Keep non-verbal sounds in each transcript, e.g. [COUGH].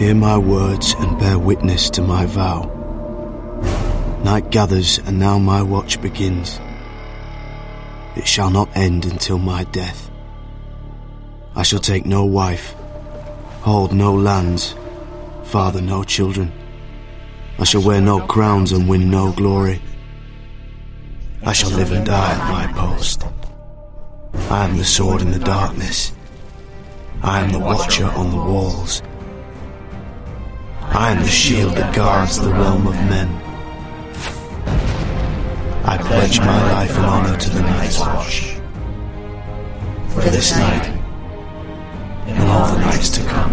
Hear my words and bear witness to my vow. Night gathers, and now my watch begins. It shall not end until my death. I shall take no wife, hold no lands, father no children. I shall wear no crowns and win no glory. I shall live and die at my post. I am the sword in the darkness. I am the watcher on the walls. I am the shield that guards the realm of men. I pledge my life and honor to the Night's Watch. For this night, and all the nights to come.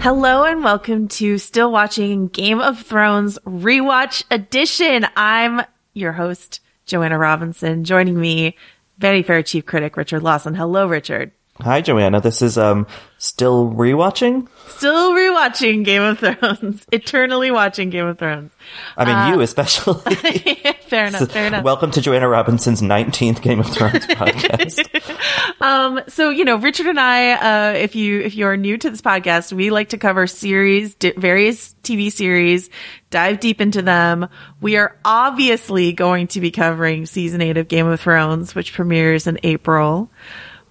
Hello and welcome to Still Watching Game of Thrones Rewatch Edition. I'm your host, Joanna Robinson. Joining me, Vanity Fair Chief Critic Richard Lawson. Hello, Richard. Hi, Joanna. This is um still rewatching. Still rewatching Game of Thrones. [LAUGHS] Eternally watching Game of Thrones. I mean, you especially. [LAUGHS] fair enough. Fair enough. Welcome to Joanna Robinson's 19th Game of Thrones [LAUGHS] podcast. Um, so you know, Richard and I, uh, if you if you are new to this podcast, we like to cover series, di- various TV series, dive deep into them. We are obviously going to be covering season eight of Game of Thrones, which premieres in April.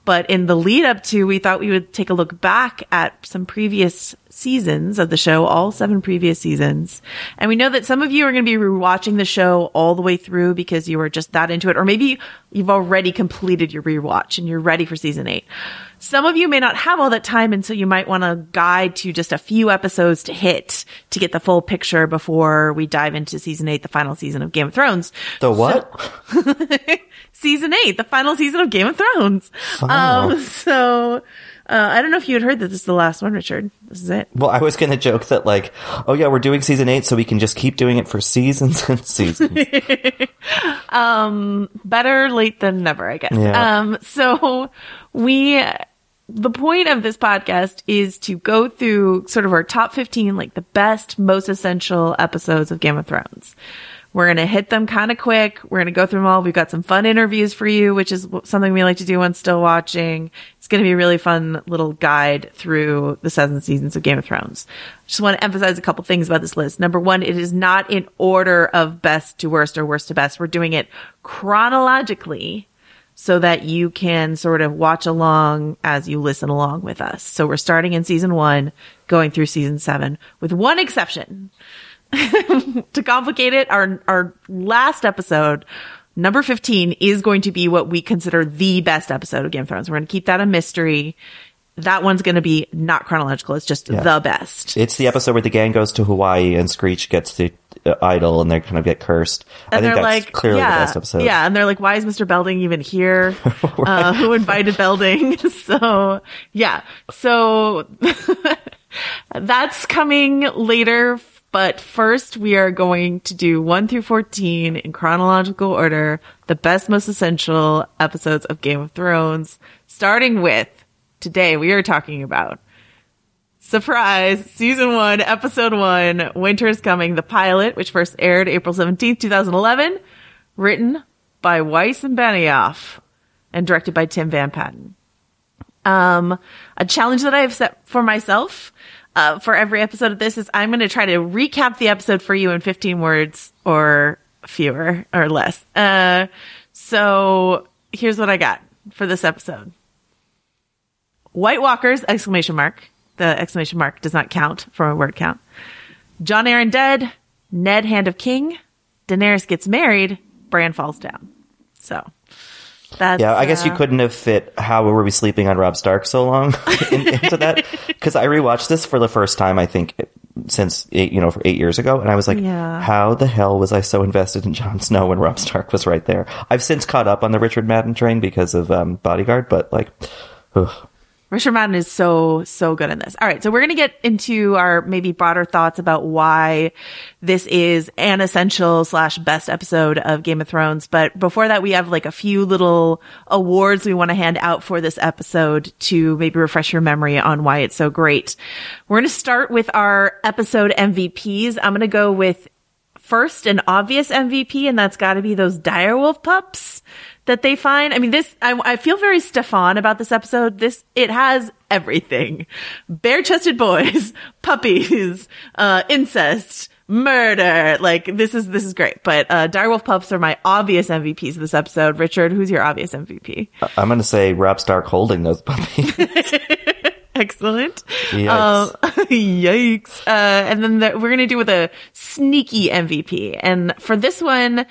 But in the lead up to, we thought we would take a look back at some previous seasons of the show, all seven previous seasons. And we know that some of you are going to be rewatching the show all the way through because you were just that into it, or maybe you've already completed your rewatch and you're ready for season eight. Some of you may not have all that time, and so you might want to guide to just a few episodes to hit to get the full picture before we dive into season eight, the final season of Game of Thrones. The what? [LAUGHS] season eight, the final season of Game of Thrones. Um, so, uh, I don't know if you had heard that this is the last one, Richard. This is it. well, I was going to joke that like, oh yeah, we're doing season eight, so we can just keep doing it for seasons and seasons. [LAUGHS] Better late than never, I guess. Yeah. Um, so we, the point of this podcast is to go through sort of our top 15, like the best, most essential episodes of Game of Thrones. We're going to hit them kind of quick. We're going to go through them all. We've got some fun interviews for you, which is something we like to do when still watching. It's going to be a really fun little guide through the seven seasons of Game of Thrones. Just want to emphasize a couple things about this list. Number one, it is not in order of best to worst or worst to best. We're doing it chronologically so that you can sort of watch along as you listen along with us. So we're starting in season one, going through season seven, with one exception. [LAUGHS] to complicate it, our our last episode, number fifteen, is going to be what we consider the best episode of Game of Thrones. We're going to keep that a mystery. That one's going to be not chronological. It's just the best. it's the episode where the gang goes to Hawaii and Screech gets the uh, idol and they kind of get cursed. I and think they're that's like, clearly yeah, the best episode. yeah. And they're like, why is Mr. Belding even here? [LAUGHS] uh, who invited Belding? [LAUGHS] so yeah, so that's coming later. But first, we are going to do one through 14 in chronological order, the best, most essential episodes of Game of Thrones, starting with today we are talking about Surprise! Season 1, Episode 1, Winter is Coming, the pilot, which first aired April 17th, 2011, written by Weiss and Benioff, and directed by Tim Van Patten. Um, a challenge that I have set for myself, uh, for every episode of this is I'm going to try to recap the episode for you in 15 words or fewer or less. Uh, so here's what I got for this episode. White Walkers! Exclamation mark. The exclamation mark does not count for a word count. Jon Arryn dead. Ned Hand of King. Daenerys gets married. Bran falls down. So that's Yeah, I guess you uh, couldn't have fit how were we sleeping on Robb Stark so long [LAUGHS] in, into that [LAUGHS] because I rewatched this for the first time I think since eight, you know for eight years ago and I was like, Yeah. how the hell was I so invested in Jon Snow when Robb Stark was right there? I've since caught up on the Richard Madden train because of um, Bodyguard, but like, ugh. Richard Madden is so, so good in this. All right. So we're going to get into our maybe broader thoughts about why this is an essential slash best episode of Game of Thrones. But before that, we have like a few little awards we want to hand out for this episode to maybe refresh your memory on why it's so great. We're going to start with our episode MVPs. I'm going to go with first an obvious MVP, and that's got to be those direwolf pups that they find. I mean, this, I, I feel very Stefon about this episode. This, it has everything. Bare chested boys, [LAUGHS] puppies, uh, incest, murder. Like, this is, this is great. But, uh, direwolf pups are my obvious MVPs of this episode. Richard, who's your obvious MVP? I'm going to say Robb Stark holding those puppies. [LAUGHS] Excellent. Yikes. Um, [LAUGHS] yikes. Uh, and then the, we're going to do with a sneaky MVP. And for this one,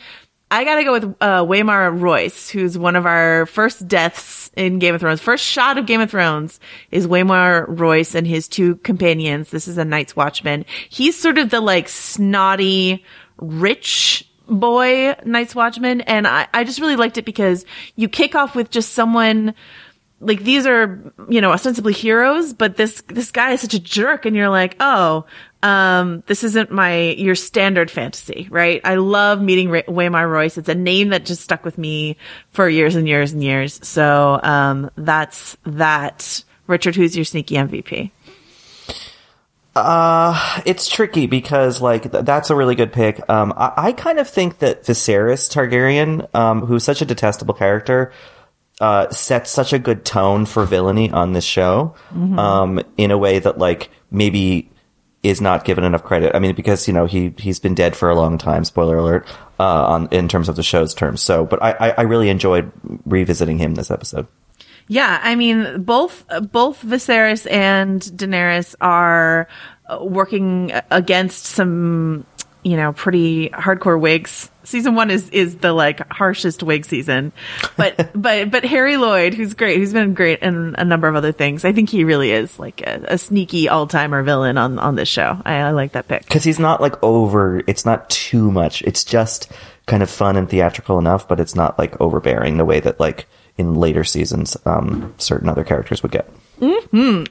I got to go with uh, Waymar Royce, who's one of our first deaths in Game of Thrones. First shot of Game of Thrones is Waymar Royce and his two companions. This is a Night's Watchman. He's sort of the like snotty, rich boy Night's Watchman. And I, I just really liked it because you kick off with just someone like these are you know ostensibly heroes but this this guy is such a jerk and you're like oh um this isn't my your standard fantasy right? I love meeting Ray- waymar royce. It's a name that just stuck with me for years and years and years. So um that's that. Richard who's your sneaky mvp uh, it's tricky because like th- that's a really good pick. Um, I, I kind of think that Viserys Targaryen, um, who's such a detestable character, uh, sets such a good tone for villainy on this show, um, in a way that like maybe is not given enough credit. I mean, because you know he he's been dead for a long time. Spoiler alert. Uh, on in terms of the show's terms. So, but I I, I really enjoyed revisiting him this episode. Yeah, I mean, both both Viserys and Daenerys are working against some, you know, pretty hardcore wigs. Season one is is the like harshest wig season, but [LAUGHS] but but Harry Lloyd, who's great, who's been great in a number of other things. I think he really is like a, a sneaky all timer villain on on this show. I, I like that pick. because he's not like over it's not too much it's just kind of fun and theatrical enough but it's not like overbearing the way that like in later seasons um certain other characters would get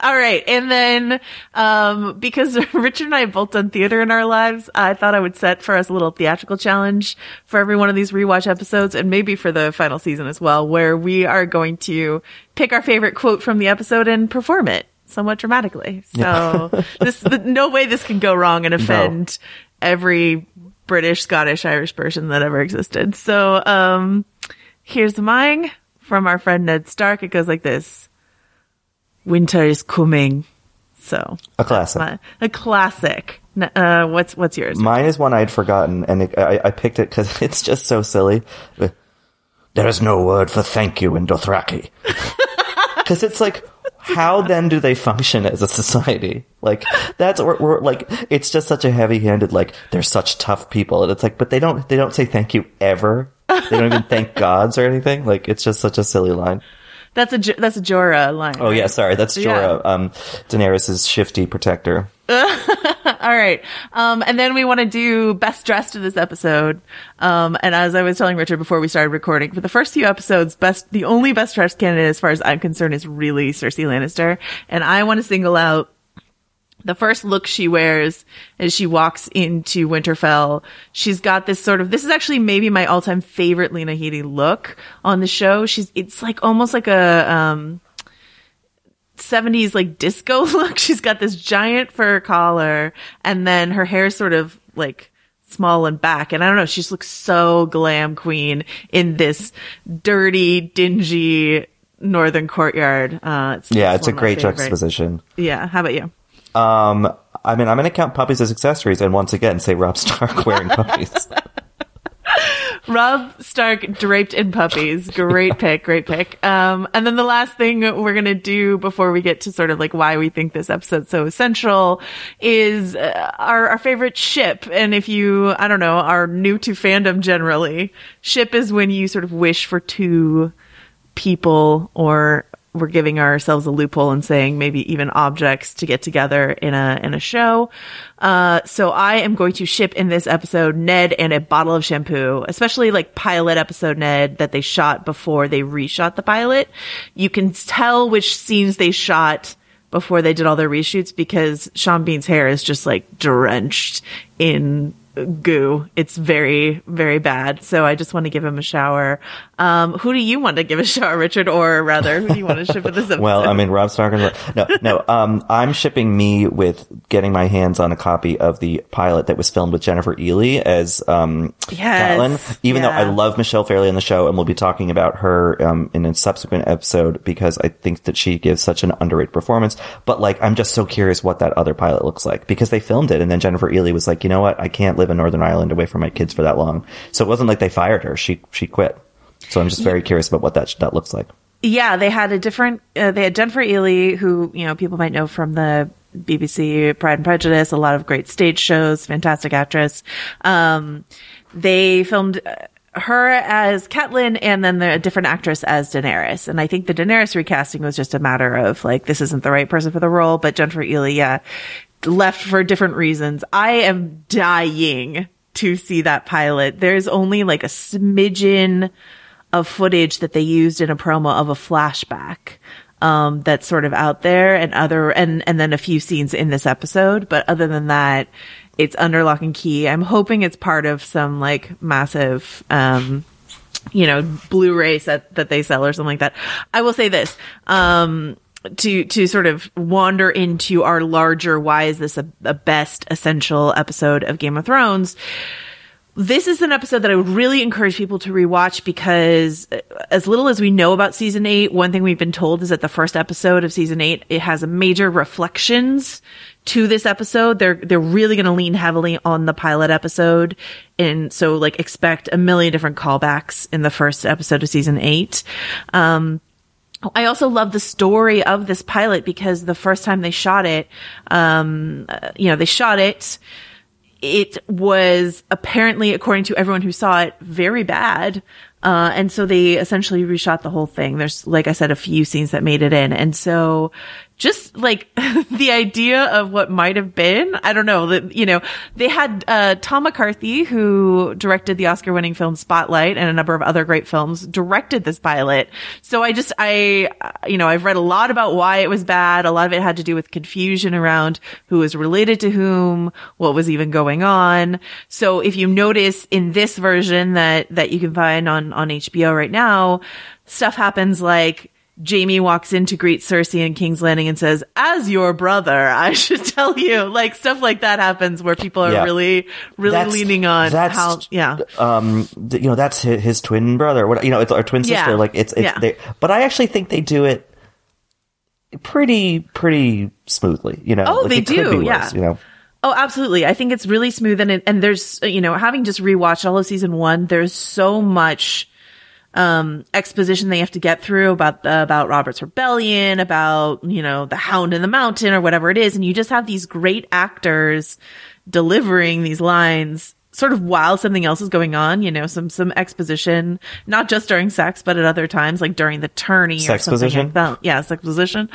All right. And then, um, because [LAUGHS] Richard and I have both done theater in our lives, I thought I would set for us a little theatrical challenge for every one of these rewatch episodes and maybe for the final season as well, where we are going to pick our favorite quote from the episode and perform it somewhat dramatically. So [LAUGHS] this, the, no way this can go wrong and offend every British, Scottish, Irish person that ever existed. So, um, here's mine from our friend Ned Stark. It goes like this winter is coming. So a classic. my, a classic. Uh, what's what's yours? mine is one i'd forgotten and it, I, I picked it because [LAUGHS] it's just so silly. There is no word for thank you in dothraki. [LAUGHS] Because it's like how then do they function as a society? Like that's we're, we're like it's just such a heavy-handed like they're such tough people and it's like but they don't they don't say thank you ever. They don't even thank [LAUGHS] gods or anything. Like it's just such a silly line That's a J- that's a Jorah line. oh yeah sorry that's jorah Yeah. um daenerys's shifty protector [LAUGHS] All right. Um, and then we want to do best dressed in this episode. Um, and as I was telling Richard before we started recording, for the first few episodes, best, the only best dressed candidate as far as I'm concerned is really Cersei Lannister. And I want to single out the first look she wears as she walks into Winterfell. She's got this sort of, this is actually maybe my all time favorite Lena Headey look on the show. She's, it's like almost like a, um, 70s like disco [LAUGHS] look. She's got this giant fur collar and then her hair is sort of like small and back. And I don't know, she just looks so glam queen in this dirty, dingy northern courtyard. Uh, it's, yeah it's a of my great juxtaposition Yeah. How about you? Um, I mean, I'm going to count puppies as accessories, and once again say Robb Stark [LAUGHS] wearing puppies. [LAUGHS] Robb Stark draped in puppies. Great pick, great pick. Um, and then the last thing we're gonna do before we get to sort of like why we think this episode's so essential is uh, our our favorite ship. And if you, I don't know, are new to fandom generally, ship is when you sort of wish for two people or we're giving ourselves a loophole and saying maybe even objects to get together in a in a show. Uh, so I am going to ship in this episode Ned and a bottle of shampoo, especially like pilot episode Ned that they shot before they reshot the pilot. You can tell which scenes they shot before they did all their reshoots because Sean Bean's hair is just like drenched in goo. It's very, very bad. So I just want to give him a shower. Um, who do you want to give a shower, Richard? Or rather, who do you want to ship in this episode? well, I mean, Robb Stark. No, no. Um, I'm shipping me with getting my hands on a copy of the pilot that was filmed with Jennifer Ehle as um, yes. Catelyn. Even yeah. though I love Michelle Fairley on the show, and we'll be talking about her um, in a subsequent episode because I think that she gives such an underrated performance. But like, I'm just so curious what that other pilot looks like because they filmed it, and then Jennifer Ehle was like, you know what, I can't live in Northern Ireland away from my kids for that long. So it wasn't like they fired her; she she quit. So I'm just very curious about what that that looks like. Yeah, they had a different. Uh, they had Jennifer Ehle, who you know people might know from the BBC Pride and Prejudice, a lot of great stage shows, fantastic actress. Um, they filmed uh, her as Catelyn and then the, a different actress as Daenerys. And I think the Daenerys recasting was just a matter of like, this isn't the right person for the role, but Jennifer Ehle, yeah, left for different reasons. I am dying to see that pilot. There's only like a smidgen of footage that they used in a promo of a flashback um, that's sort of out there and other and and then a few scenes in this episode but other than that it's under lock and key i'm hoping it's part of some like massive um, you know blu-ray set that they sell or something like that i will say this um, to to sort of wander into our larger why is this a, a best essential episode of game of thrones this is an episode that I would really encourage people to rewatch because uh, as little as we know about season eight, one thing we've been told is that the first episode of season eight, it has a major reflections to this episode. They're, they're really going to lean heavily on the pilot episode. And so like expect a million different callbacks in the first episode of season eight. Um, I also love the story of this pilot because the first time they shot it, um, uh, you know, they shot it, it was apparently, according to everyone who saw it, very bad. Uh, and so they essentially reshot the whole thing. There's, like I said, a few scenes that made it in. And so just like [LAUGHS] the idea of what might have been, I don't know that, you know, they had, uh, Tom McCarthy, who directed the Oscar winning film Spotlight and a number of other great films, directed this pilot. So I just, I, you know, I've read a lot about why it was bad. A lot of it had to do with confusion around who was related to whom, what was even going on. So if you notice in this version that, that you can find on, on HBO right now, stuff happens like, Jaime walks in to greet Cersei in King's Landing and says, "As your brother, [LAUGHS] I should tell you." Like stuff like that happens where people are yeah. really, really that's, leaning on that's, how, yeah. Um, you know, that's his, his twin brother. What you know, it's our twin sister. Yeah. Like it's, it's. Yeah. They, but I actually think they do it pretty, pretty smoothly. You know, oh, like they do. Worse, yeah. You know. Oh, absolutely. I think it's really smooth and and there's you know having just rewatched all of season one, there's so much um, exposition they have to get through about uh, about Robert's rebellion, about you know the Hound in the Mountain or whatever it is, and you just have these great actors delivering these lines sort of while something else is going on, you know, some some exposition, not just during sex, but at other times, like during the tourney sex or something position. like that. Yeah, sex position.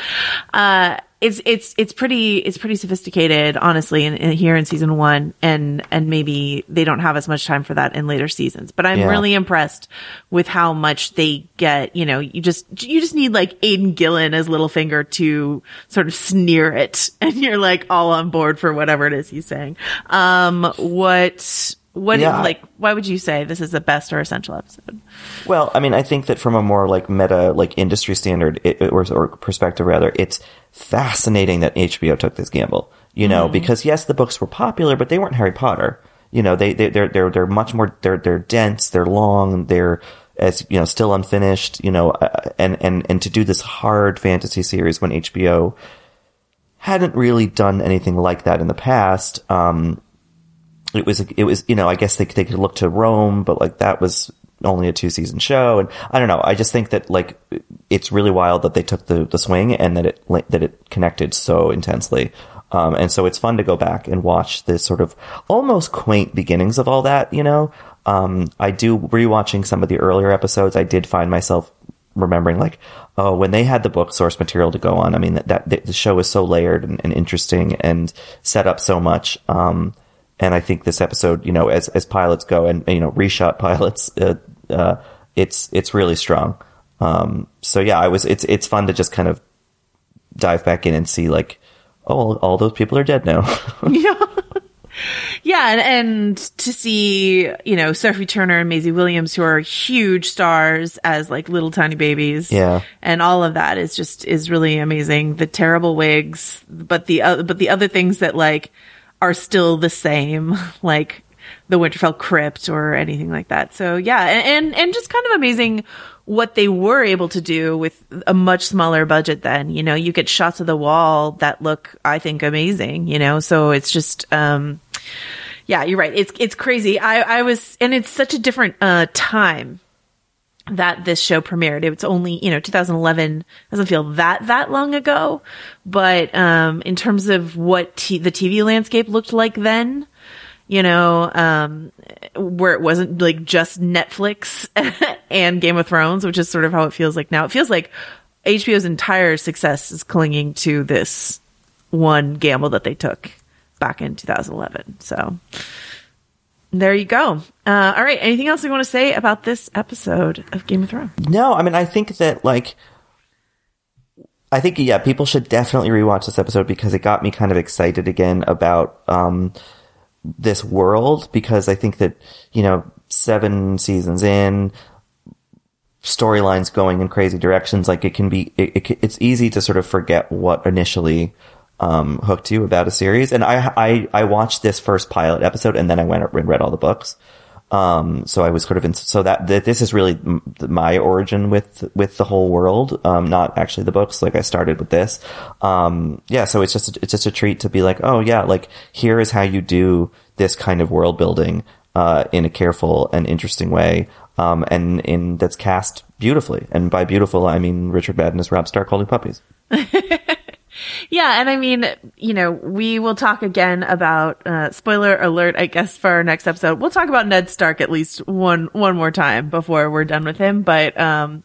Uh, it's it's it's pretty it's pretty sophisticated, honestly, in, in, here in season one, and and maybe they don't have as much time for that in later seasons. But I'm yeah. really impressed with how much they get. You know, you just you just need like Aidan Gillen as Littlefinger to sort of sneer it, [LAUGHS] and you're like all on board for whatever it is he's saying. Um, what what yeah, is, like why would you say this is the best or essential episode well i mean i think that from a more like meta like industry standard it, or, or perspective rather it's fascinating that hbo took this gamble you know mm. because yes the books were popular but they weren't harry potter you know they, they they're they're they're much more they're they're dense they're long they're as you know still unfinished you know uh, and and and to do this hard fantasy series when hbo hadn't really done anything like that in the past um it was it was you know I guess they they could look to Rome, but like that was only a two season show, and I don't know. I just think that like it's really wild that they took the the swing and that it that it connected so intensely. Um, and so it's fun to go back and watch this sort of almost quaint beginnings of all that, you know. Um, I do rewatching some of the earlier episodes. I did find myself remembering like, oh, when they had the book source material to go on. I mean, that, that the show is so layered and, and interesting and set up so much. Um, and I think this episode, you know, as, as pilots go and, you know, reshot [LAUGHS] pilots, uh, uh, it's, it's really strong. Um, so yeah, I was, it's, it's fun to just kind of dive back in and see like, oh, all those people are dead now. yeah. [LAUGHS] [LAUGHS] Yeah, and, and to see, you know, Sophie Turner and Maisie Williams, who are huge stars as like little tiny babies. Yeah. And all of that is just, is really amazing. The terrible wigs, but the, uh, but the other things that like are still the same, [LAUGHS] like the Winterfell crypt or anything like that. So yeah, and, and, and just kind of amazing what they were able to do with a much smaller budget then. You know, you get shots of the wall that look, I think, amazing, you know, so it's just, um, yeah, you're right. It's, it's crazy. I, I was, and it's such a different, uh, time that this show premiered. It's only, you know, 2011 doesn't feel that, that long ago, but, um, in terms of what t- the TV landscape looked like then, you know, um, where it wasn't like just Netflix [LAUGHS] and Game of Thrones, which is sort of how it feels like now. It feels like HBO's entire success is clinging to this one gamble that they took back in 2011. So there you go. Uh, all right. Anything else you want to say about this episode of Game of Thrones? No, I mean, I think that like, I think, yeah, people should definitely rewatch this episode because it got me kind of excited again about, um, this world because I think that, you know, seven seasons in, storylines going in crazy directions, like it can be, it, it, it's easy to sort of forget what initially, um, hooked you about a series. And I, I, I watched this first pilot episode and then I went and read all the books. Um, so I was sort of in, so that, that this is really my origin with, with the whole world. Um, not actually the books. Like I started with this. Um, yeah. So it's just, it's just a treat to be like, oh yeah, like here is how you do this kind of world building, uh, in a careful and interesting way. Um, and in that's cast beautifully. And by beautiful, I mean Richard Madden as Robb Stark holding puppies. [LAUGHS] Yeah, and I mean, you know, we will talk again about uh, spoiler alert. I guess for our next episode, we'll talk about Ned Stark at least one one more time before we're done with him. But um,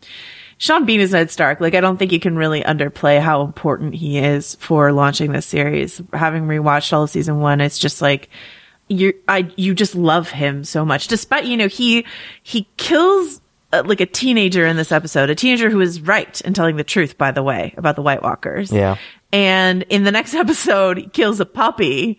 Sean Bean is Ned Stark. Like, I don't think you can really underplay how important he is for launching this series. Having rewatched all of season one, it's just like you I you just love him so much. Despite you know he he kills uh, like a teenager in this episode, a teenager who is right in telling the truth, by the way, about the White Walkers. Yeah. And in the next [LAUGHS] episode, he kills a puppy.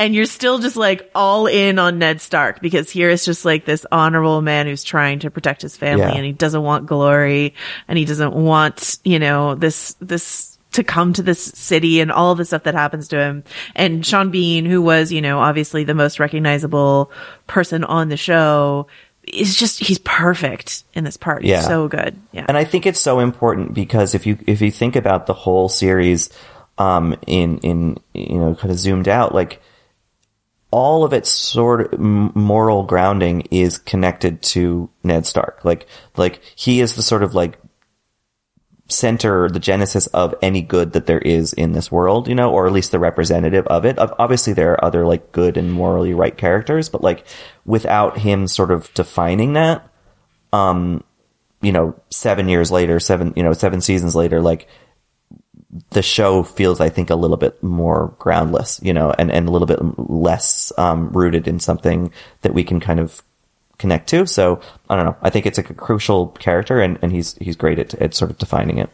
And you're still just like all in on Ned Stark because here is just like this honorable man who's trying to protect his family Yeah. and he doesn't want glory and he doesn't want, you know, this, this to come to this city and all the stuff that happens to him. And Sean Bean, who was, you know, obviously the most recognizable person on the show, is just, he's perfect in this part. He's Yeah. so good. Yeah. And I think it's so important because if you if you think about the whole series um in in you know kind of zoomed out like all of its sort of moral grounding is connected to Ned Stark. Like like he is the sort of like center, the genesis of any good that there is in this world, you know, or at least the representative of it. Ob- Obviously, there are other like good and morally right characters, but like without him sort of defining that, um, you know, seven years later, seven, you know, seven seasons later, like the show feels, I think, a little bit more groundless, you know, and, and a little bit less, um, rooted in something that we can kind of connect to. So I don't know. I think it's a crucial character and, and he's, he's great at, at sort of defining it.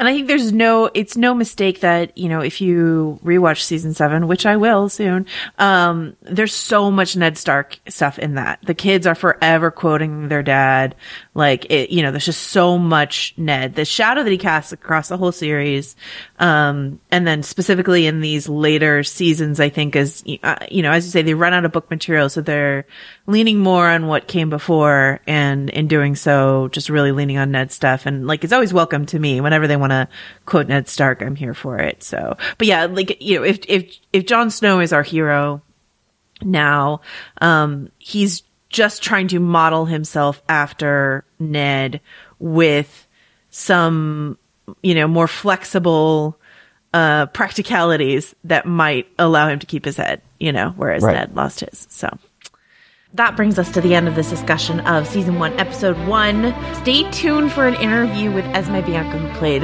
And I think there's no, it's no mistake that, you know, if you rewatch season seven, which I will soon, um, there's so much Ned Stark stuff in that. The kids are forever quoting their dad. Like, it, you know, there's just so much Ned. The shadow that he casts across the whole series, um, and then specifically in these later seasons, I think is, uh, you know, as you say, they run out of book material, so they're leaning more on what came before, and in doing so, just really leaning on Ned stuff. And like, it's always welcome to me whenever they want to quote Ned Stark. I'm here for it. So, but yeah, like you know, if if if Jon Snow is our hero, now. Um, he's just trying to model himself after Ned with some, you know, more flexible uh, practicalities that might allow him to keep his head, you know, whereas Right. Ned lost his. So that brings us to the end of this discussion of season one, episode one. Stay tuned for an interview with Esme Bianco, who played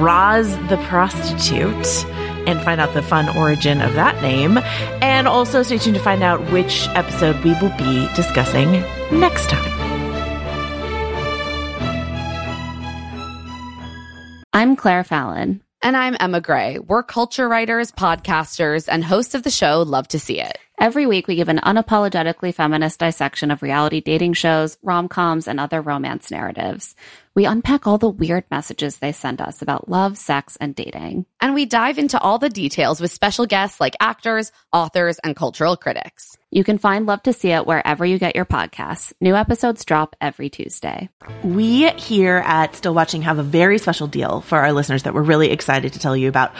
Roz the prostitute, and find out the fun origin of that name. And also stay tuned to find out which episode we will be discussing next time. I'm Claire Fallon. And I'm Emma Gray. We're culture writers, podcasters, and hosts of the show Love to See It. Every week, we give an unapologetically feminist dissection of reality dating shows, rom coms, and other romance narratives. We unpack all the weird messages they send us about love, sex, and dating. And we dive into all the details with special guests like actors, authors, and cultural critics. You can find Love to See It wherever you get your podcasts. New episodes drop every Tuesday. We here at Still Watching have a very special deal for our listeners that we're really excited to tell you about.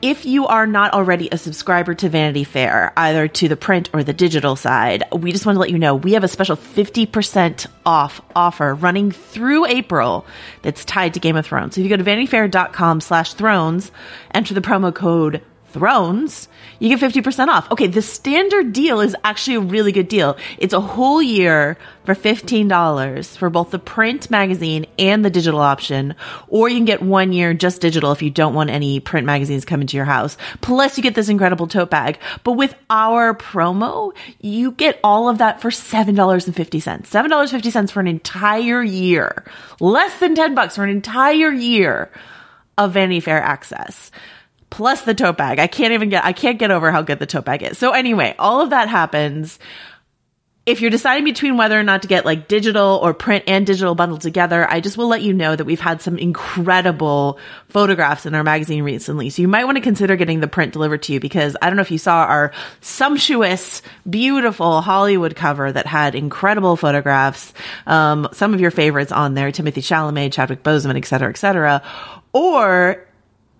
If you are not already a subscriber to Vanity Fair, either to the print or the digital side, we just want to let you know we have a special 50% off offer running through April that's tied to Game of Thrones. So if you go to vanityfair.com slash thrones, enter the promo code thrones, you get 50% off. Okay, the standard deal is actually a really good deal. It's a whole year for $15 for both the print magazine and the digital option, or you can get one year just digital if you don't want any print magazines coming to your house. Plus you get this incredible tote bag. But with our promo, you get all of that for $7.50. $7.50 for an entire year. Less than 10 bucks for an entire year of Vanity Fair access plus the tote bag. I can't even get, I can't get over how good the tote bag is. So anyway, all of that happens. If you're deciding between whether or not to get like digital or print and digital bundled together, I just will let you know that we've had some incredible photographs in our magazine recently. So you might want to consider getting the print delivered to you because I don't know if you saw our sumptuous, beautiful Hollywood cover that had incredible photographs. Um, some of your favorites on there, Timothée Chalamet, Chadwick Boseman, et cetera, et cetera. Or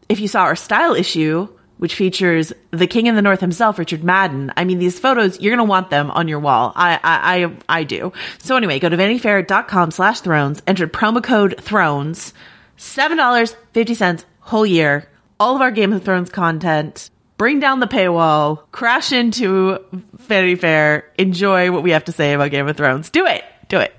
if you saw our style issue, which features the king in the north himself, Richard Madden. I mean, these photos, you're going to want them on your wall. I, I, I, I do. So anyway, go to vanityfair.com slash thrones, enter promo code thrones, $7.50 whole year, all of our Game of Thrones content, bring down the paywall, crash into Vanity Fair, enjoy what we have to say about Game of Thrones. Do it. Do it.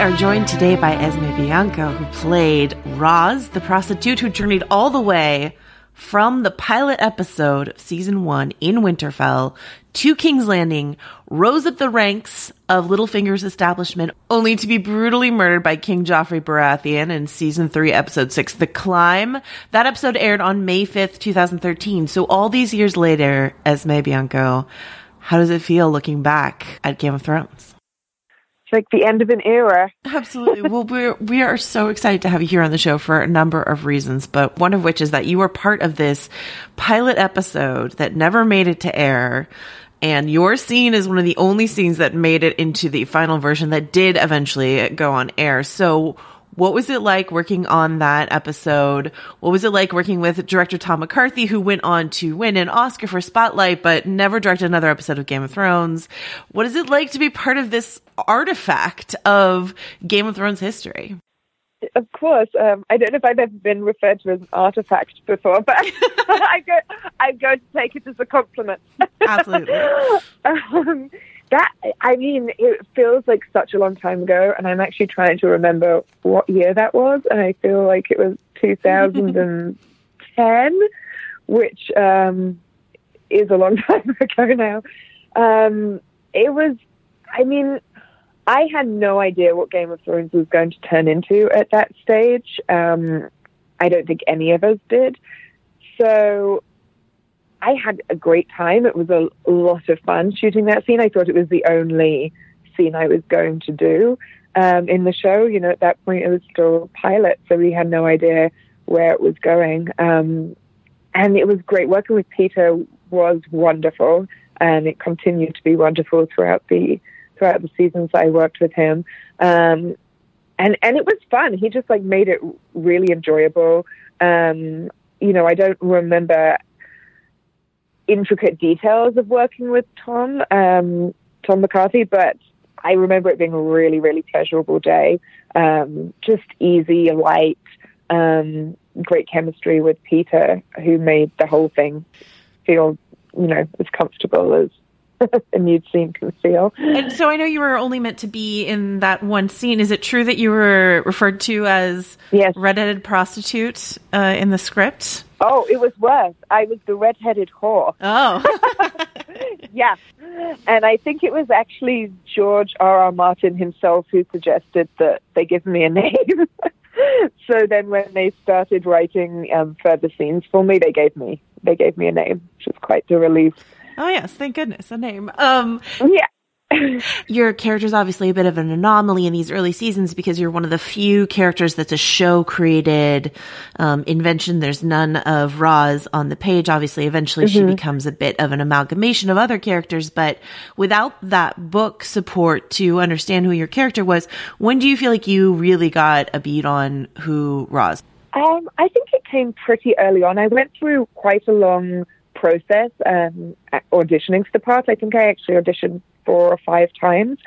Are joined today by Esme Bianco, who played Roz, the prostitute who journeyed all the way from the pilot episode of season one in Winterfell to King's Landing, rose up the ranks of Littlefinger's establishment, only to be brutally murdered by King Joffrey Baratheon in season three, episode six, The Climb. That episode aired on May 5th, 2013. So all these years later, Esme Bianco, how does it feel looking back at Game of Thrones? It's like the end of an era. Absolutely. Well, we're, we are so excited to have you here on the show for a number of reasons, but one of which is that you were part of this pilot episode that never made it to air. And your scene is one of the only scenes that made it into the final version that did eventually go on air. So what was it like working on that episode? What was it like working with director Tom McCarthy, who went on to win an Oscar for Spotlight, but never directed another episode of Game of Thrones? What is it like to be part of this artifact of Game of Thrones history? Of course, um, I don't know if I've ever been referred to as an artifact before, but [LAUGHS] I go, I'm going to take it as a compliment. Absolutely. [LAUGHS] um, that I mean, it feels like such a long time ago, and I'm actually trying to remember what year that was, and I feel like it was [LAUGHS] 2010, which um, is a long [LAUGHS] time ago now. Um, it was, I mean, I had no idea what Game of Thrones was going to turn into at that stage. Um, I don't think any of us did. So I had a great time. It was a lot of fun shooting that scene. I thought it was the only scene I was going to do um, in the show. You know, at that point it was still a pilot, so we had no idea where it was going. Um, and it was great. Working with Peter was wonderful, and it continued to be wonderful throughout the throughout the seasons I worked with him. Um, and and it was fun. He just like made it really enjoyable. Um, you know, I don't remember intricate details of working with Tom, um, Tom McCarthy, but I remember it being a really, really pleasurable day. Um, just easy, light, um, great chemistry with Peter, who made the whole thing feel, you know, as comfortable as [LAUGHS] a nude scene can feel. And so I know you were only meant to be in that one scene. Is it true that you were referred to as yes. redheaded prostitute uh, in the script? Oh, it was worse. I was the redheaded whore. Oh. [LAUGHS] yeah. And I think it was actually George R. R. Martin himself who suggested that they give me a name. [LAUGHS] so then when they started writing um, further scenes for me, they gave me they gave me a name, which was quite a relief. Oh yes, thank goodness, a name. Um, yeah. [LAUGHS] your character's obviously a bit of an anomaly in these early seasons because you're one of the few characters that's a show created um, invention. There's none of Roz on the page. Obviously, eventually mm-hmm. she becomes a bit of an amalgamation of other characters, but without that book support to understand who your character was, when do you feel like you really got a beat on who Roz? Um, I think it came pretty early on. I went through quite a long process um, auditioning for the part. I think I actually auditioned four or five times.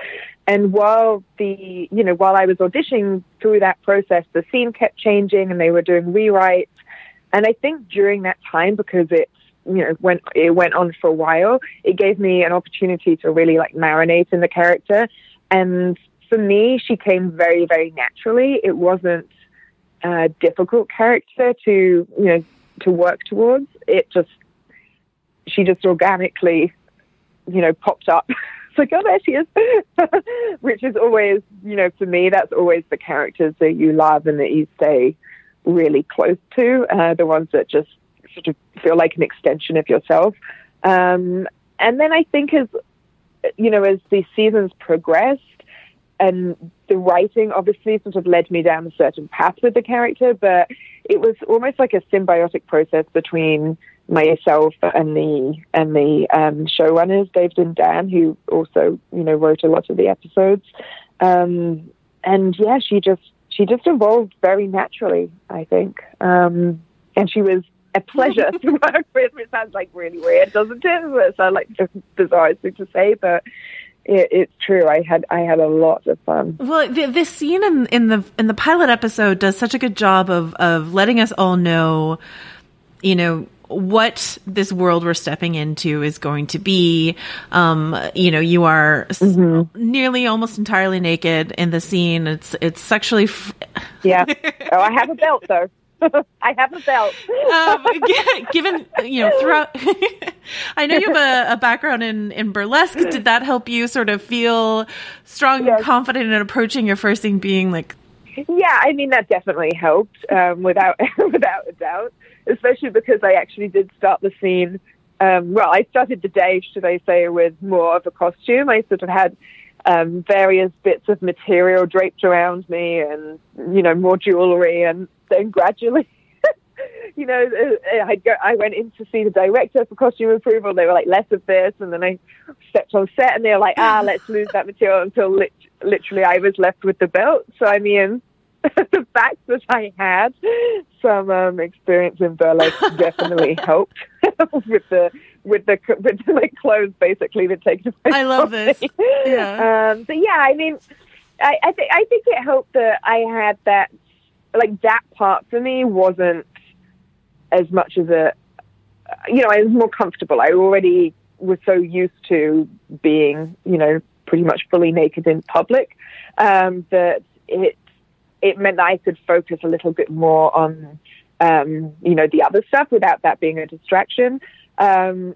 And while the, you know, while I was auditioning through that process, the scene kept changing and they were doing rewrites. And I think during that time, because it, you know, went, it went on for a while, it gave me an opportunity to really like marinate in the character. And for me, she came very, very naturally. It wasn't a difficult character to, you know, to work towards. It just, she just organically, you know, popped up it's like, oh, there she is. [LAUGHS] Which is always, you know, for me, that's always the characters that you love and that you stay really close to, uh, the ones that just sort of feel like an extension of yourself. Um, and then I think as, you know, as the seasons progressed, and the writing obviously sort of led me down a certain path with the character, but it was almost like a symbiotic process between myself and the and the um, showrunners, David and Dan, who also you know wrote a lot of the episodes. Um, and yeah, she just she just evolved very naturally, I think. Um, and she was a pleasure [LAUGHS] to work with. It sounds like really weird, doesn't it? It sounds like just bizarre thing to say, but it, it's true. I had I had a lot of fun. Well, the, this scene in in the in the pilot episode does such a good job of of letting us all know, you know, what this world we're stepping into is going to be. Um, you know, you are mm-hmm. nearly almost entirely naked in the scene. It's it's sexually. F- [LAUGHS] yeah. Oh, I have a belt though. [LAUGHS] I have a belt. um, given you know throughout, [LAUGHS] I know you have a, a, background in in burlesque. Did that help you sort of feel strong yes. and confident in approaching your first thing being like? Yeah, I mean that definitely helped um, without without a doubt especially because I actually did start the scene. Um, well, I started the day, should I say, with more of a costume. I sort of had um, various bits of material draped around me and, you know, more jewelry. And then gradually, [LAUGHS] you know, uh, I, go, I went in to see the director for costume approval. They were like, less of this. And then I stepped on set and they were like, ah, let's lose that material until lit- literally I was left with the belt. So, I mean, [LAUGHS] the fact that I had some um, experience in burlesque definitely [LAUGHS] helped [LAUGHS] with the with the with the like clothes basically that take. I love this. Yeah. Um, but yeah, I mean, I, I think I think it helped that I had that like that part for me wasn't as much as a you know I was more comfortable. I already was so used to being you know pretty much fully naked in public um, that it it meant that I could focus a little bit more on, um, you know, the other stuff without that being a distraction. Um,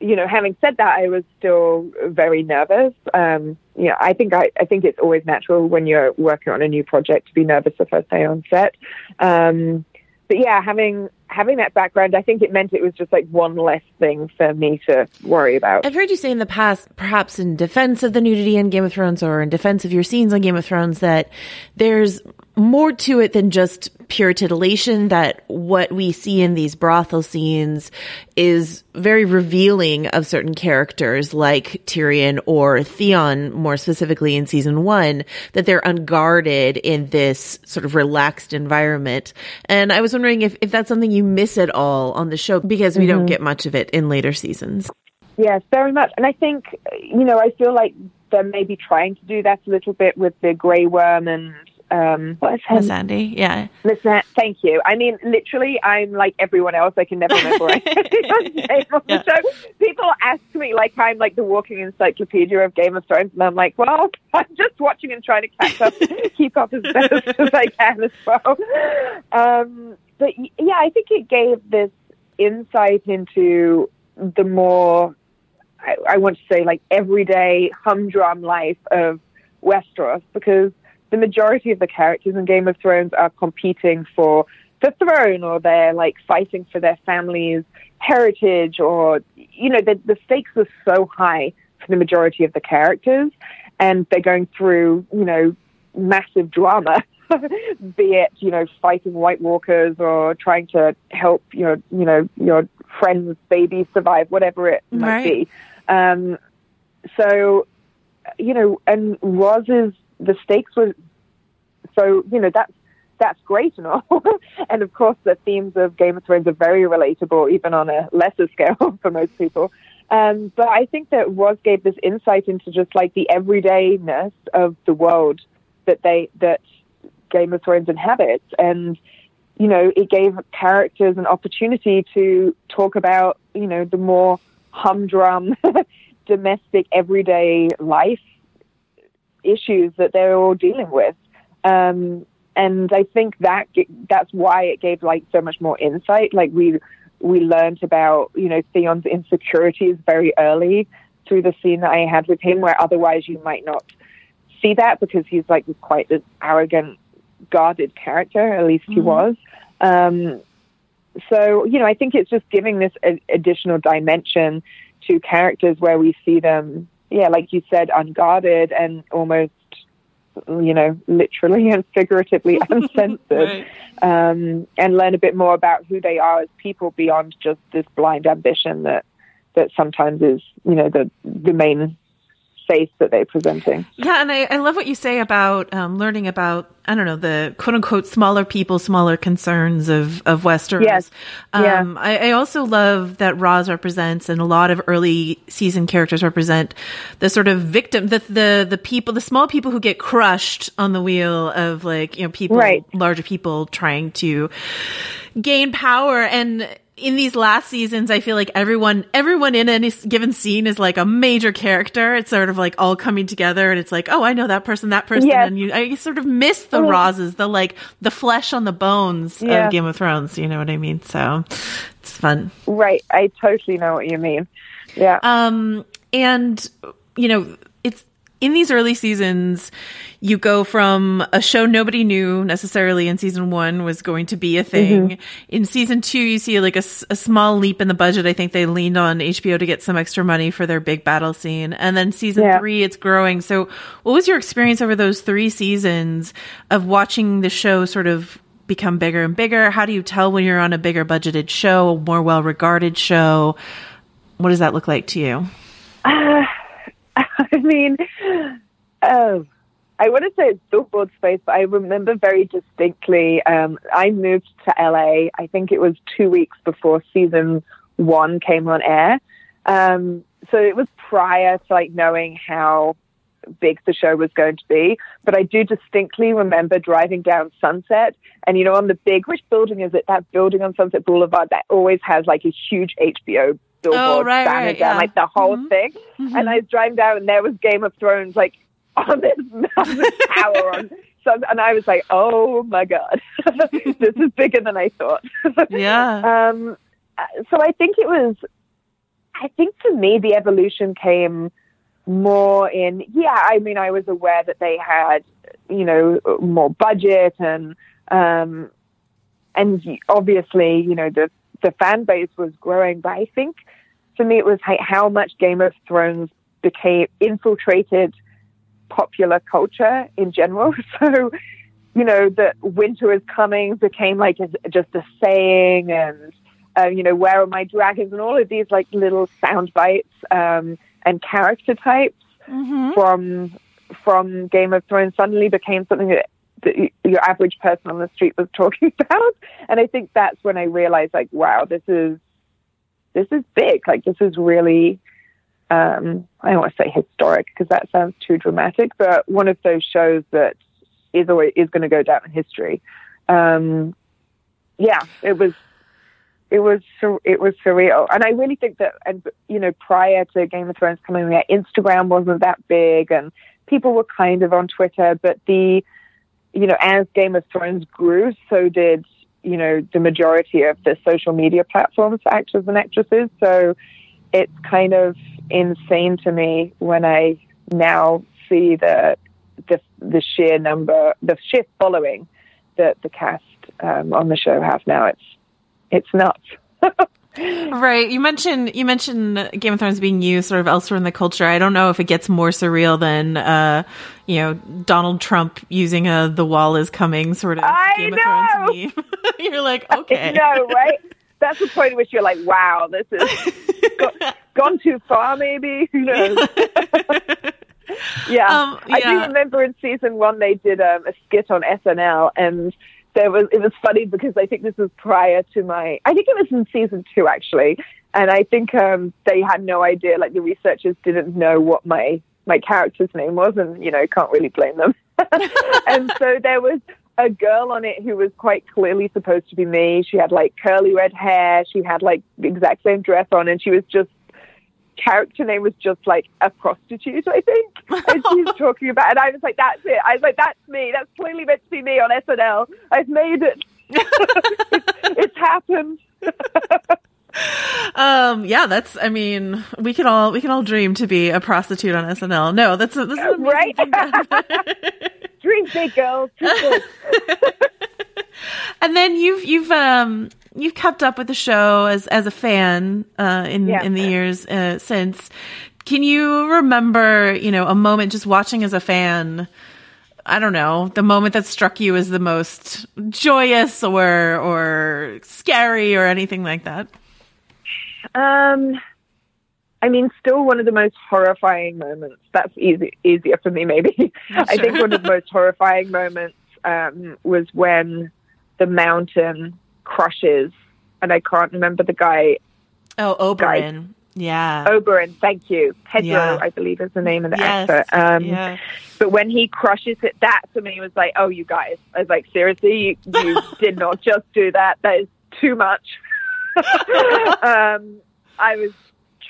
you know, having said that, I was still very nervous. Um, you know, I think I, I think it's always natural when you're working on a new project to be nervous the first day on set. Um, but yeah, having having that background, I think it meant it was just like one less thing for me to worry about. I've heard you say in the past, perhaps in defense of the nudity in Game of Thrones or in defense of your scenes on Game of Thrones, that there's more to it than just pure titillation that what we see in these brothel scenes is very revealing of certain characters like Tyrion or Theon more specifically in season one that they're unguarded in this sort of relaxed environment and I was wondering if, if that's something you you miss it all on the show because we don't get much of it in later seasons. Yes, very much. And I think, you know, I feel like they're maybe trying to do that a little bit with the Grey Worm and um, what is Missandei, yeah. Listen, thank you. I mean, literally, I'm like everyone else. I can never remember anyone's name on the show. People ask me like I'm like the walking encyclopedia of Game of Thrones, and I'm like, well, [LAUGHS] I'm just watching and trying to catch up, [LAUGHS] keep up as best [LAUGHS] as I can as well. Um, but yeah, I think it gave this insight into the more I, I want to say like everyday humdrum life of Westeros because the majority of the characters in Game of Thrones are competing for the throne or they're like fighting for their family's heritage or you know the, the stakes are so high for the majority of the characters and they're going through you know massive drama [LAUGHS] [LAUGHS] be it you know fighting white walkers or trying to help your you know your friend's baby survive whatever it might Right. be. Um, so you know and Ros's the stakes were so you know that's that's great and all. [LAUGHS] And of course the themes of Game of Thrones are very relatable even on a lesser scale [LAUGHS] for most people. Um, but I think that Ros gave this insight into just like the everydayness of the world that they that Game of Thrones inhabits and you know it gave characters an opportunity to talk about you know the more humdrum [LAUGHS] domestic everyday life issues that they're all dealing with. Um, and I think that that's why it gave like so much more insight. Like we we learned about you know Theon's insecurities very early through the scene that I had with him, where otherwise you might not see that because he's like quite an arrogant, guarded character. At least he was. Um, so you know, I think it's just giving this a, additional dimension to characters where we see them, yeah, like you said, unguarded and almost, you know, literally and [LAUGHS] figuratively [LAUGHS] uncensored, um, and learn a bit more about who they are as people beyond just this blind ambition that that sometimes is, you know, the the main face that they're presenting. Yeah, and I, I love what you say about um, learning about I don't know the quote unquote smaller people, smaller concerns of of Westeros. Yes. Yeah. Um, I, I also love that Ros represents, and a lot of early season characters represent the sort of victim, the the the people, the small people who get crushed on the wheel of like you know people, Right. larger people trying to gain power and in these last seasons i feel like everyone everyone in any given scene is like a major character it's sort of like all coming together and it's like oh i know that person that person Yes. and you i sort of miss the roses the like the flesh on the bones Yeah. of game of thrones you know what i mean so it's fun Right. I totally know what you mean. Yeah. um, and you know, in these early seasons, you go from a show nobody knew necessarily in season one was going to be a mm-hmm. thing. In season two, you see like a, a small leap in the budget. I think they leaned on HBO to get some extra money for their big battle scene. And then season Yeah. three, it's growing. So what was your experience over those three seasons of watching the show sort of become bigger and bigger? How do you tell when you're on a bigger budgeted show, a more well regarded show? What does that look like to you? Uh, [LAUGHS] I mean, oh, I want to say it's billboard space, but I remember very distinctly. Um, I moved to LA. I think it was two weeks before season one came on air. Um, so it was prior to like knowing how big the show was going to be. But I do distinctly remember driving down Sunset, and you know, on the big, which building is it? That building on Sunset Boulevard that always has like a huge HBO billboard Oh, right, banner right, down, yeah. like the whole thing. And I was driving down, and there was Game of Thrones like [LAUGHS] on this massive tower on. [LAUGHS] So, and I was like, "Oh my god, [LAUGHS] this is bigger than I thought." Yeah. Um, so I think it was, I think for me, the evolution came more in, yeah, I mean, I was aware that they had, you know, more budget and, um, and obviously, you know, the, the fan base was growing, but I think for me, it was how- how much Game of Thrones became infiltrated popular culture in general. [LAUGHS] So, you know, that winter is coming became like just a saying and, uh, you know, where are my dragons and all of these like little sound bites, um, and character types from, from Game of Thrones suddenly became something that the, your average person on the street was [LAUGHS] talking about. And I think that's when I realized, like, wow, this is this is big. Like, this is really. Um, I don't want to say historic because that sounds too dramatic, but one of those shows that is always is going to go down in history. Um, yeah, it was it was it was surreal, and I really think that, and you know, prior to Game of Thrones coming out, Instagram wasn't that big, and people were kind of on Twitter, but the you know, as Game of Thrones grew, so did you know the majority of the social media platforms for actors and actresses. So it's kind of insane to me when I now see the the, the sheer number, the sheer following that the cast um, on the show have now. It's it's nuts. [LAUGHS] right. You mentioned you mentioned Game of Thrones being used sort of elsewhere in the culture. I don't know if it gets more surreal than uh, you know Donald Trump using a "the wall is coming" sort of I Game know! of Thrones meme. [LAUGHS] you're like, okay, no, right? That's the point at which you're like, wow, this is go- gone too far, maybe. [LAUGHS] Who knows? [LAUGHS] yeah. Um, I do remember in season one they did um, a skit on SNL, and there was it was funny because I think this was prior to my. I think it was in season two actually, and I think um, they had no idea. Like the researchers didn't know what my my character's name was, and you know can't really blame them. [LAUGHS] and so there was a girl on it who was quite clearly supposed to be me. She had like curly red hair. She had like the exact same dress on, and she was just character name was just like a prostitute, I think. And she was [LAUGHS] talking about, and I was like, "That's it." I was like, "That's me. That's clearly meant to be me on SNL. I've made it. [LAUGHS] it's, it's happened." [LAUGHS] Um, yeah, that's. I mean, we can all we can all dream to be a prostitute on SNL. No, that's a, that's an Right? Dream big, girls. And then you've you've um you've kept up with the show as as a fan uh, in Yeah. in the years uh, since. Can you remember, you know, a moment just watching as a fan? I don't know, the moment that struck you as the most joyous or or scary or anything like that. Um, I mean, still one of the most horrifying moments. That's easy, easier for me, maybe. [LAUGHS] I think one of the most horrifying moments um, was when the mountain crushes, and I can't remember the guy. Oh, Oberyn. Yeah. Oberyn, thank you. Pedro, Yeah. I believe is the name of the yes. actor. Um, yeah. But when he crushes it, that to me was like, oh, you guys. I was like, seriously, you, you [LAUGHS] did not just do that. That is too much. [LAUGHS] um, I was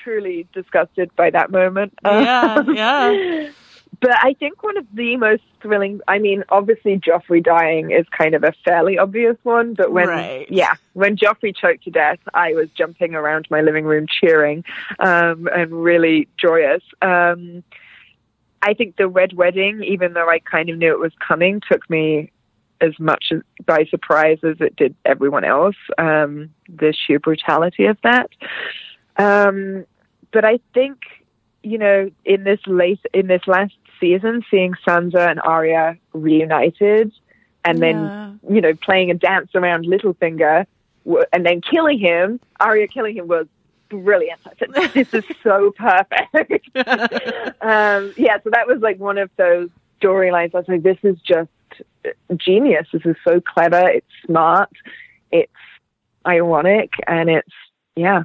truly disgusted by that moment. Yeah, yeah. [LAUGHS] But I think one of the most thrilling, I mean, obviously Joffrey dying is kind of a fairly obvious one, but when, Right. yeah, when Joffrey choked to death, I was jumping around my living room cheering um, and really joyous. Um, I think the Red Wedding, even though I kind of knew it was coming, took me as much by surprise as it did everyone else. Um, the sheer brutality of that. Um, but I think, you know, in this late in this last season, seeing Sansa and Arya reunited, and Yeah. then you know playing a dance around Littlefinger, and then killing him, Arya killing him was brilliant. I said, [LAUGHS] this is so perfect. [LAUGHS] um, yeah, so that was like one of those storylines. I was like, this is just genius. This is so clever. It's smart. It's ironic, and it's yeah,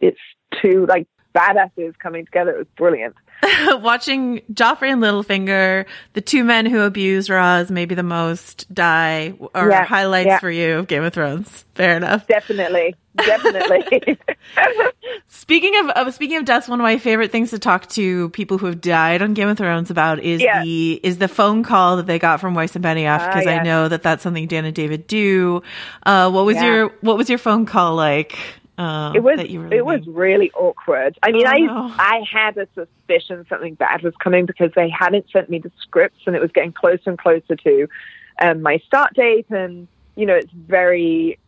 it's two like badasses coming together. It was brilliant. [LAUGHS] Watching Joffrey and Littlefinger, the two men who abused Ros maybe the most, die are Yeah, highlights yeah. for you of Game of Thrones. Fair enough. Definitely, definitely. [LAUGHS] Speaking of, of speaking of deaths, one of my favorite things to talk to people who have died on Game of Thrones about is Yeah. the is the phone call that they got from Weiss and Benioff Ah, because I yes. know that that's something Dan and David do. Uh, what was your what was your phone call like? Uh, it was really it was really awkward. I mean, Oh, I no. I had a suspicion something bad was coming because they hadn't sent me the scripts, and it was getting closer and closer to um, my start date. And you know, it's very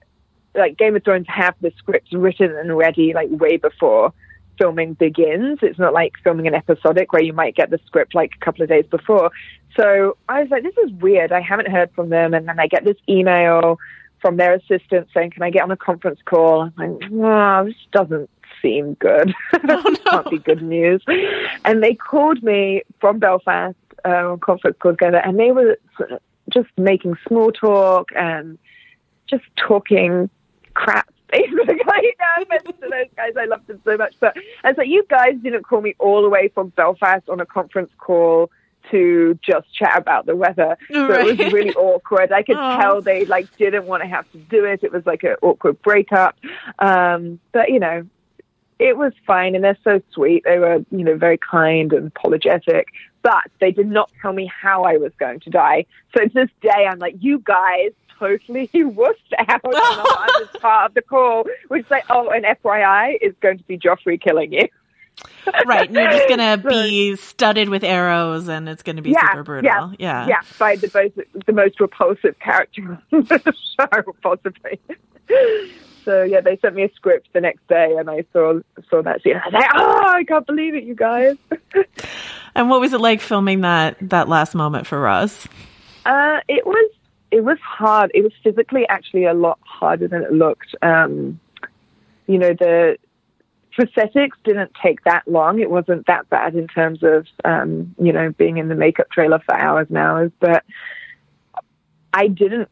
like Game of Thrones have the scripts written and ready like way before filming begins. It's not like filming an episodic where you might get the script like a couple of days before. So I was like, this is weird. I haven't heard from them, and then I get this email from their assistant saying, "Can I get on a conference call?" I'm like, "Oh, this doesn't seem good. [LAUGHS] Oh, Can't be good news." And they called me from Belfast uh, on conference call together, and they were just making small talk and just talking crap. [LAUGHS] Basically, [LAUGHS] no offense to those guys, I loved them so much. But I was like, you guys didn't call me all the way from Belfast on a conference call to just chat about the weather. So Right. it was really awkward. I could tell they like didn't want to have to do it. It was like an awkward breakup. Um, but you know, it was fine and they're so sweet. They were, you know, very kind and apologetic, but they did not tell me how I was going to die. So to this day, I'm like, you guys totally [LAUGHS] wussed out on the other [LAUGHS] part of the call, which is like, oh, and FYI is going to be Joffrey killing you. Right. And you're just gonna [LAUGHS] be studded with arrows, and it's gonna be super brutal. Yeah, yeah, by the most the most repulsive character [LAUGHS] on the show, possibly. So yeah, they sent me a script the next day, and I saw saw that scene. I was like, oh, I can't believe it, you guys. [LAUGHS] And what was it like filming that that last moment for Ros? Uh, it was it was hard. It was physically actually a lot harder than it looked. Um, you know, the prosthetics didn't take that long. It wasn't that bad in terms of um, you know being in the makeup trailer for hours and hours. But I didn't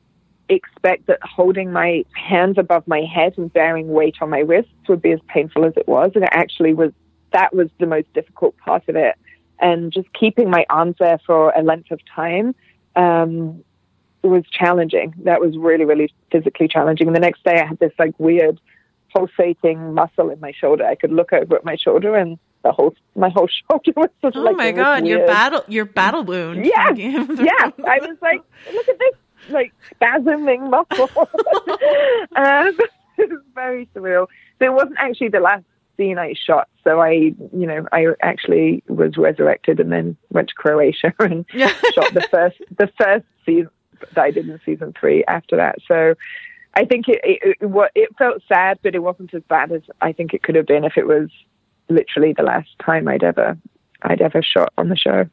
expect that holding my hands above my head and bearing weight on my wrists would be as painful as it was. And it actually was. That was the most difficult part of it. And just keeping my arms there for a length of time um, was challenging. That was really, really physically challenging. And the next day, I had this like weird pulsating muscle in my shoulder. I could look over at my shoulder, and the whole my whole [LAUGHS] shoulder was sort of Oh like my god, your battle your battle wound. Yeah, from Game of Thrones. yeah. I was like, look at this, like spasming muscle. [LAUGHS] um, [LAUGHS] it was very surreal. So it wasn't actually the last scene I shot. So I, you know, I actually was resurrected and then went to Croatia and shot the first the first season that I did in season three. After that, so. I think it, it, it, it felt sad, but it wasn't as bad as I think it could have been if it was literally the last time I'd ever I'd ever shot on the show.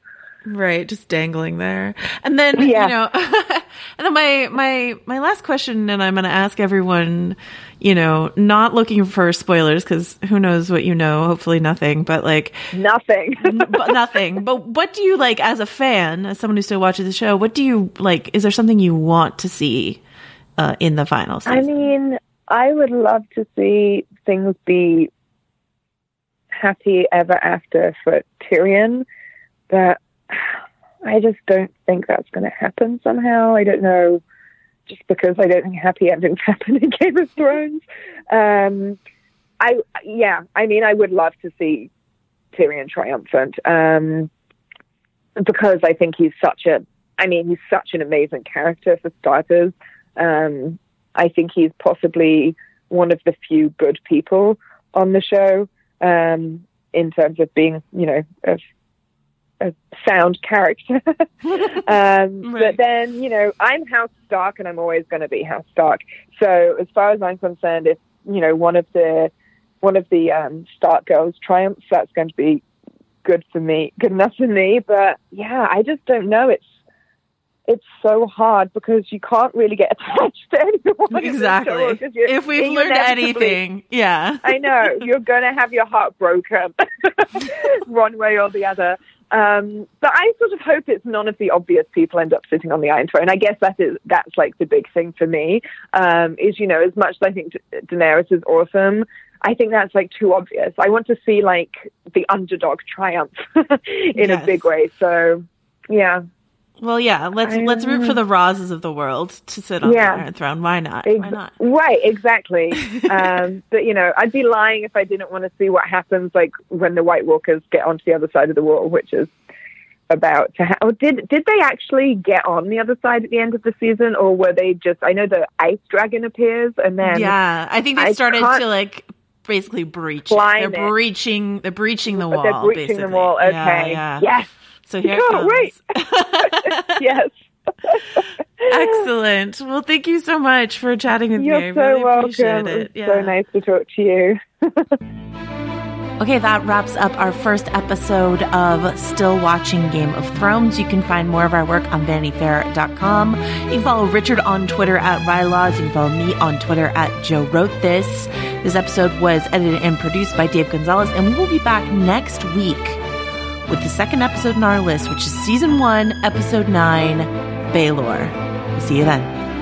Right, just dangling there. And then, Yeah. you know, [LAUGHS] and then my, my, my last question, and I'm going to ask everyone, you know, not looking for spoilers because who knows what you know, hopefully nothing, but like, Nothing. [LAUGHS] n- but nothing. But what do you like as a fan, as someone who still watches the show, what do you like? Is there something you want to see uh, in the final I mean, I would love to see things be happy ever after for Tyrion, but I just don't think that's going to happen somehow. I don't know, just because I don't think happy endings [LAUGHS] happen in Game of Thrones. Um, I yeah, I mean, I would love to see Tyrion triumphant um, because I think he's such a. I mean, he's such an amazing character for starters. Um, I think he's possibly one of the few good people on the show um, in terms of being, you know, a, a sound character. [LAUGHS] um, [LAUGHS] Right. But then, you know, I'm House Stark, and I'm always going to be House Stark. So, as far as I'm concerned, if you know one of the one of the um, Stark girls triumphs, that's going to be good for me, good enough for me. But yeah, I just don't know. It's it's so hard because you can't really get [LAUGHS] attached to anyone. in this show Exactly. If we've learned anything, yeah. I know [LAUGHS] you're going to have your heart broken [LAUGHS] one way or the other. Um, but I sort of hope it's none of the obvious people end up sitting on the Iron Throne. I guess that is that's like the big thing for me. Um, is you know as much as I think Daenerys is awesome, I think that's like too obvious. I want to see like the underdog triumph in Yes. a big way. So yeah, Well, yeah, let's let's root for the Roses of the world to sit on Yeah. the Iron Throne. Why not? Ex- Why not? Right, exactly. [LAUGHS] um, but you know, I'd be lying if I didn't want to see what happens, like when the White Walkers get onto the other side of the wall, which is about to. Ha- oh, did did they actually get on the other side at the end of the season, or were they just? I know the ice dragon appears, and then yeah, I think they started to like basically breach. It. They're breaching. They're breaching the wall. they're breaching basically. the wall. Okay, Yeah, yeah. yes, So here Can't it wait. comes. [LAUGHS] yes. [LAUGHS] Excellent. Well, thank you so much for chatting with You're me. I so really welcome. appreciate it. It's so nice to talk to you. [LAUGHS] Okay, that wraps up our first episode of Still Watching Game of Thrones. You can find more of our work on VanityFair.com. You can follow Richard on Twitter at Rylaws. You can follow me on Twitter at Joe Wrote This. This episode was edited and produced by Dave Gonzalez, and we will be back next week with the second episode in our list, which is season one, episode nine, Baelor. We'll See you then.